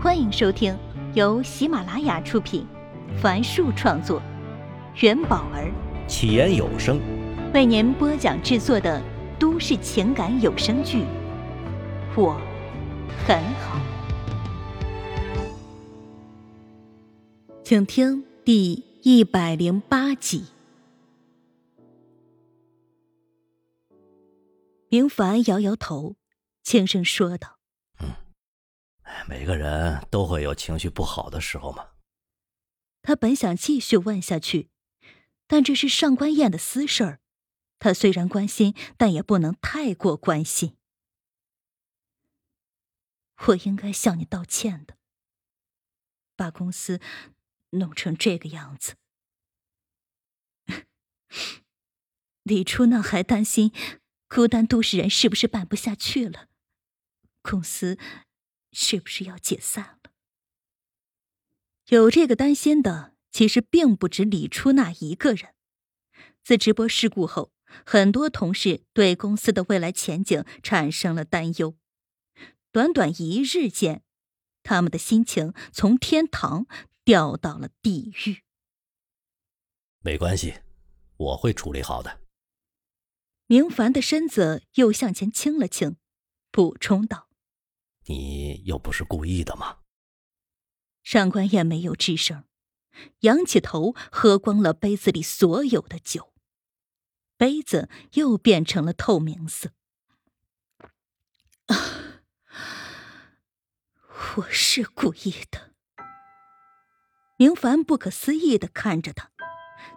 欢迎收听由喜马拉雅出品，凡树创作，元宝儿起言有声为您播讲制作的都市情感有声剧《我很好》，请听第一百零八集。明凡摇摇头，轻声说道。每个人都会有情绪不好的时候嘛。他本想继续问下去，但这是上官燕的私事儿，他虽然关心，但也不能太过关心。我应该向你道歉的，把公司弄成这个样子。李初那还担心孤单都市人是不是办不下去了，公司。是不是要解散了？有这个担心的，其实并不止李初那一个人。自直播事故后，很多同事对公司的未来前景产生了担忧。短短一日间，他们的心情从天堂掉到了地狱。没关系，我会处理好的。明凡的身子又向前倾了倾，补充道。你又不是故意的吗！上官燕没有吱声，仰起头喝光了杯子里所有的酒，杯子又变成了透明色。我是故意的。明凡不可思议的看着他，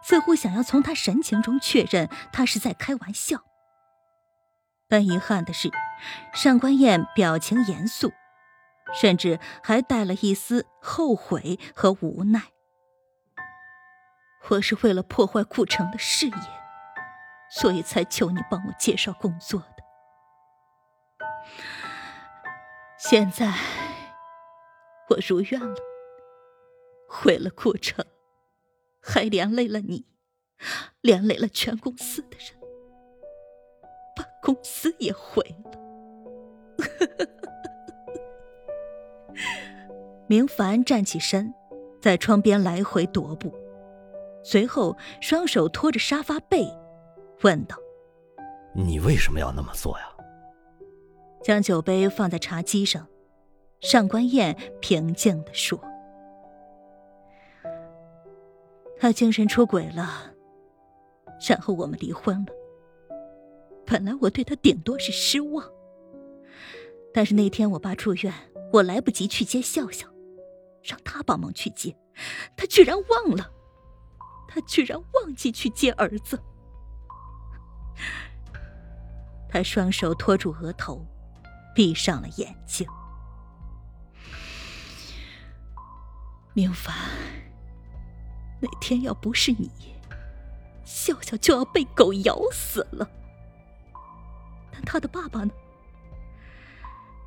似乎想要从他神情中确认他是在开玩笑。但遗憾的是，上官燕表情严肃，甚至还带了一丝后悔和无奈。我是为了破坏顾城的事业，所以才求你帮我介绍工作的。现在我如愿了，毁了顾城，还连累了你，连累了全公司的人。公司也毁了。明凡站起身，在窗边来回踱步，随后双手托着沙发背，问道：“你为什么要那么做呀？”将酒杯放在茶几上，上官燕平静地说：“他精神出轨了，然后我们离婚了。”本来我对他顶多是失望，但是那天我爸住院，我来不及去接笑笑，让他帮忙去接，他居然忘了，他居然忘记去接儿子。他双手托住额头，闭上了眼睛。明凡，那天要不是你，笑笑就要被狗咬死了。他的爸爸呢？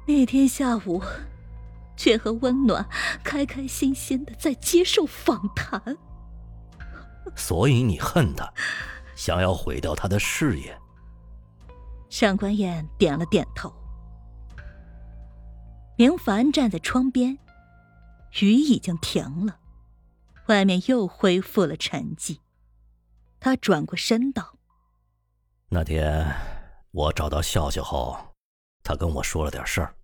那天下午，却和温暖开开心心的在接受访谈。所以你恨他，想要毁掉他的事业。上官燕点了点头。明凡站在窗边，雨已经停了，外面又恢复了沉寂。他转过身道：“那天。”我找到笑笑后，他跟我说了点事儿，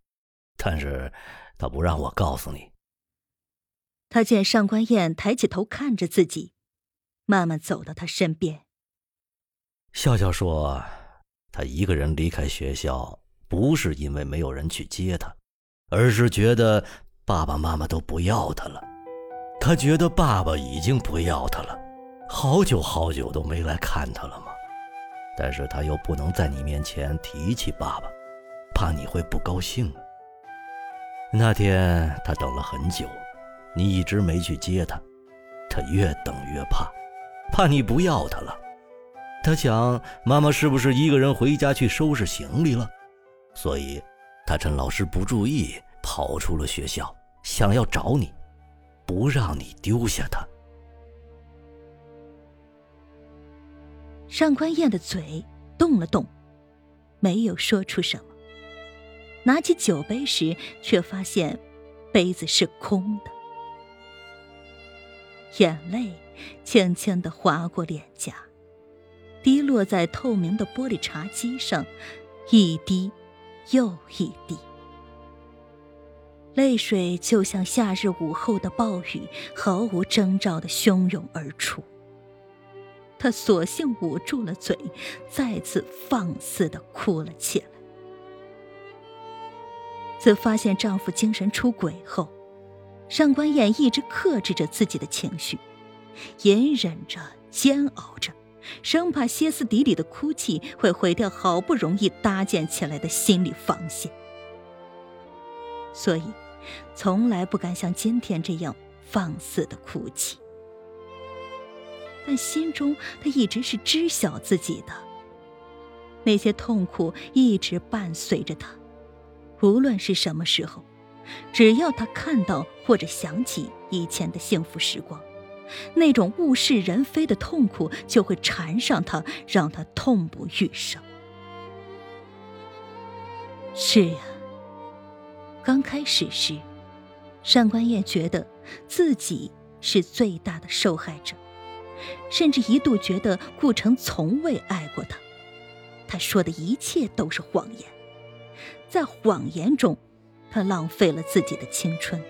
但是他不让我告诉你。他见上官燕抬起头看着自己，慢慢走到他身边。笑笑说，他一个人离开学校，不是因为没有人去接他，而是觉得爸爸妈妈都不要他了。他觉得爸爸已经不要他了，好久好久都没来看他了吗？但是他又不能在你面前提起爸爸，怕你会不高兴。那天他等了很久，你一直没去接他，他越等越怕，怕你不要他了。他想妈妈是不是一个人回家去收拾行李了，所以，他趁老师不注意跑出了学校，想要找你，不让你丢下他。上官燕的嘴动了动，没有说出什么。拿起酒杯时，却发现杯子是空的，眼泪轻轻的划过脸颊，滴落在透明的玻璃茶几上，一滴又一滴。泪水就像夏日午后的暴雨，毫无征兆的汹涌而出。她索性捂住了嘴，再次放肆的哭了起来。自发现丈夫精神出轨后，上官燕一直克制着自己的情绪，隐忍着、煎熬着，生怕歇斯底里的哭泣会毁掉好不容易搭建起来的心理防线。所以，从来不敢像今天这样放肆的哭泣。但心中，他一直是知晓自己的那些痛苦一直伴随着他，无论是什么时候，只要他看到或者想起以前的幸福时光，那种物是人非的痛苦就会缠上他，让他痛不欲生。是呀。刚开始时，上官燕觉得自己是最大的受害者，甚至一度觉得顾城从未爱过她。他说的一切都是谎言，在谎言中，他浪费了自己的青春，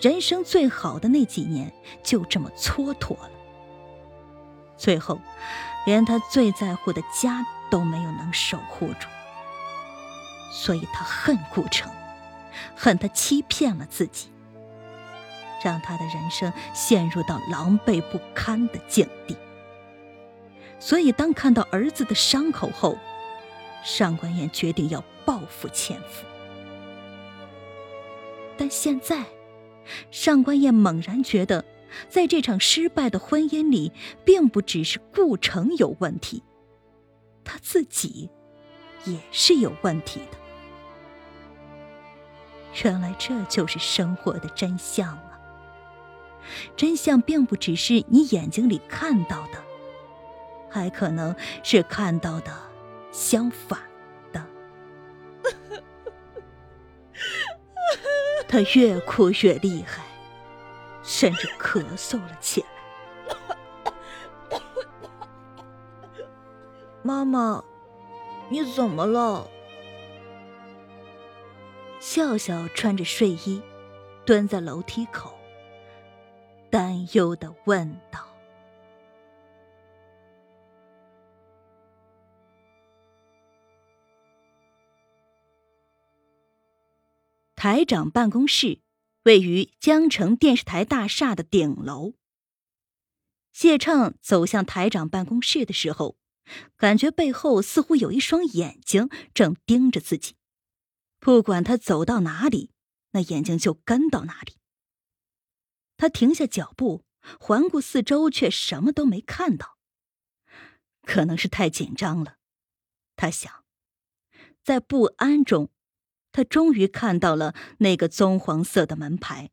人生最好的那几年就这么蹉跎了。最后，连他最在乎的家都没有能守护住，所以他恨顾城。恨他欺骗了自己，让他的人生陷入到狼狈不堪的境地。所以，当看到儿子的伤口后，上官燕决定要报复前夫。但现在，上官燕猛然觉得，在这场失败的婚姻里，并不只是顾城有问题，他自己也是有问题的。原来这就是生活的真相！真相并不只是你眼睛里看到的，还可能是看到的相反的。他越哭越厉害，甚至咳嗽了起来。妈妈，你怎么了？笑笑穿着睡衣，蹲在楼梯口，担忧的问道：“台长办公室位于江城电视台大厦的顶楼。谢畅走向台长办公室的时候，感觉背后似乎有一双眼睛正盯着自己。”不管他走到哪里，那眼睛就跟到哪里。他停下脚步，环顾四周，却什么都没看到。可能是太紧张了，他想。在不安中，他终于看到了那个棕黄色的门牌，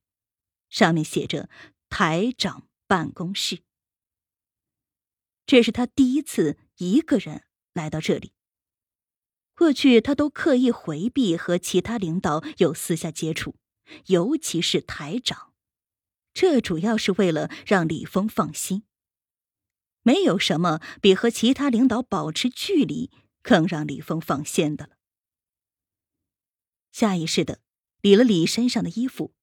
上面写着“台长办公室”。这是他第一次一个人来到这里。过去他都刻意回避和其他领导有私下接触，尤其是台长，这主要是为了让李峰放心。没有什么比和其他领导保持距离更让李峰放心的了。下意识的理了理身上的衣服，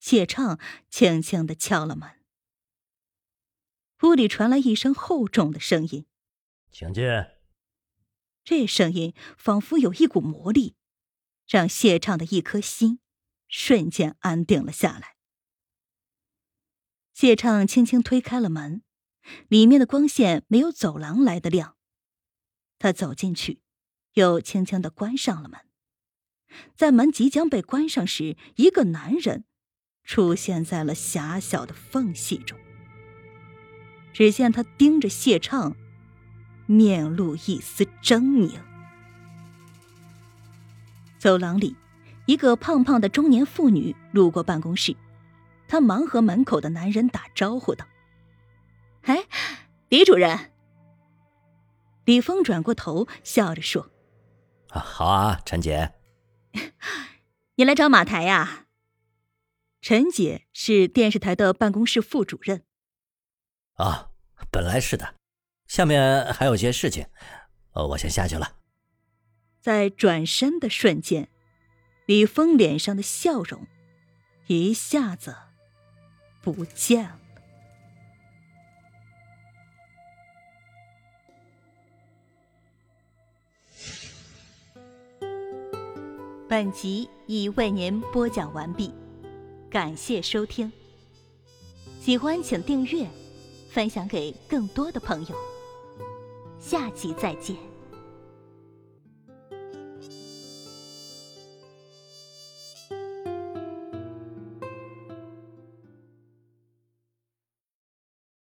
谢畅轻轻的敲了门。屋里传来一声厚重的声音：“请进。”这声音仿佛有一股魔力，让谢畅的一颗心瞬间安定了下来。谢畅轻轻推开了门，里面的光线没有走廊来的亮。他走进去，又轻轻的关上了门。在门即将被关上时，一个男人出现在了狭小的缝隙中。只见他盯着谢畅。面露一丝狰狞。走廊里，一个胖胖的中年妇女路过办公室，她忙和门口的男人打招呼道：“哎，李主任。”李峰转过头，笑着说：“啊，好啊，陈姐，你来找马台呀？”陈姐是电视台的办公室副主任。啊，本来是的，下面还有些事情，呃，我先下去了。在转身的瞬间，李峰脸上的笑容一下子不见了。本集已为您播讲完毕，感谢收听。喜欢请订阅，分享给更多的朋友。下集再见。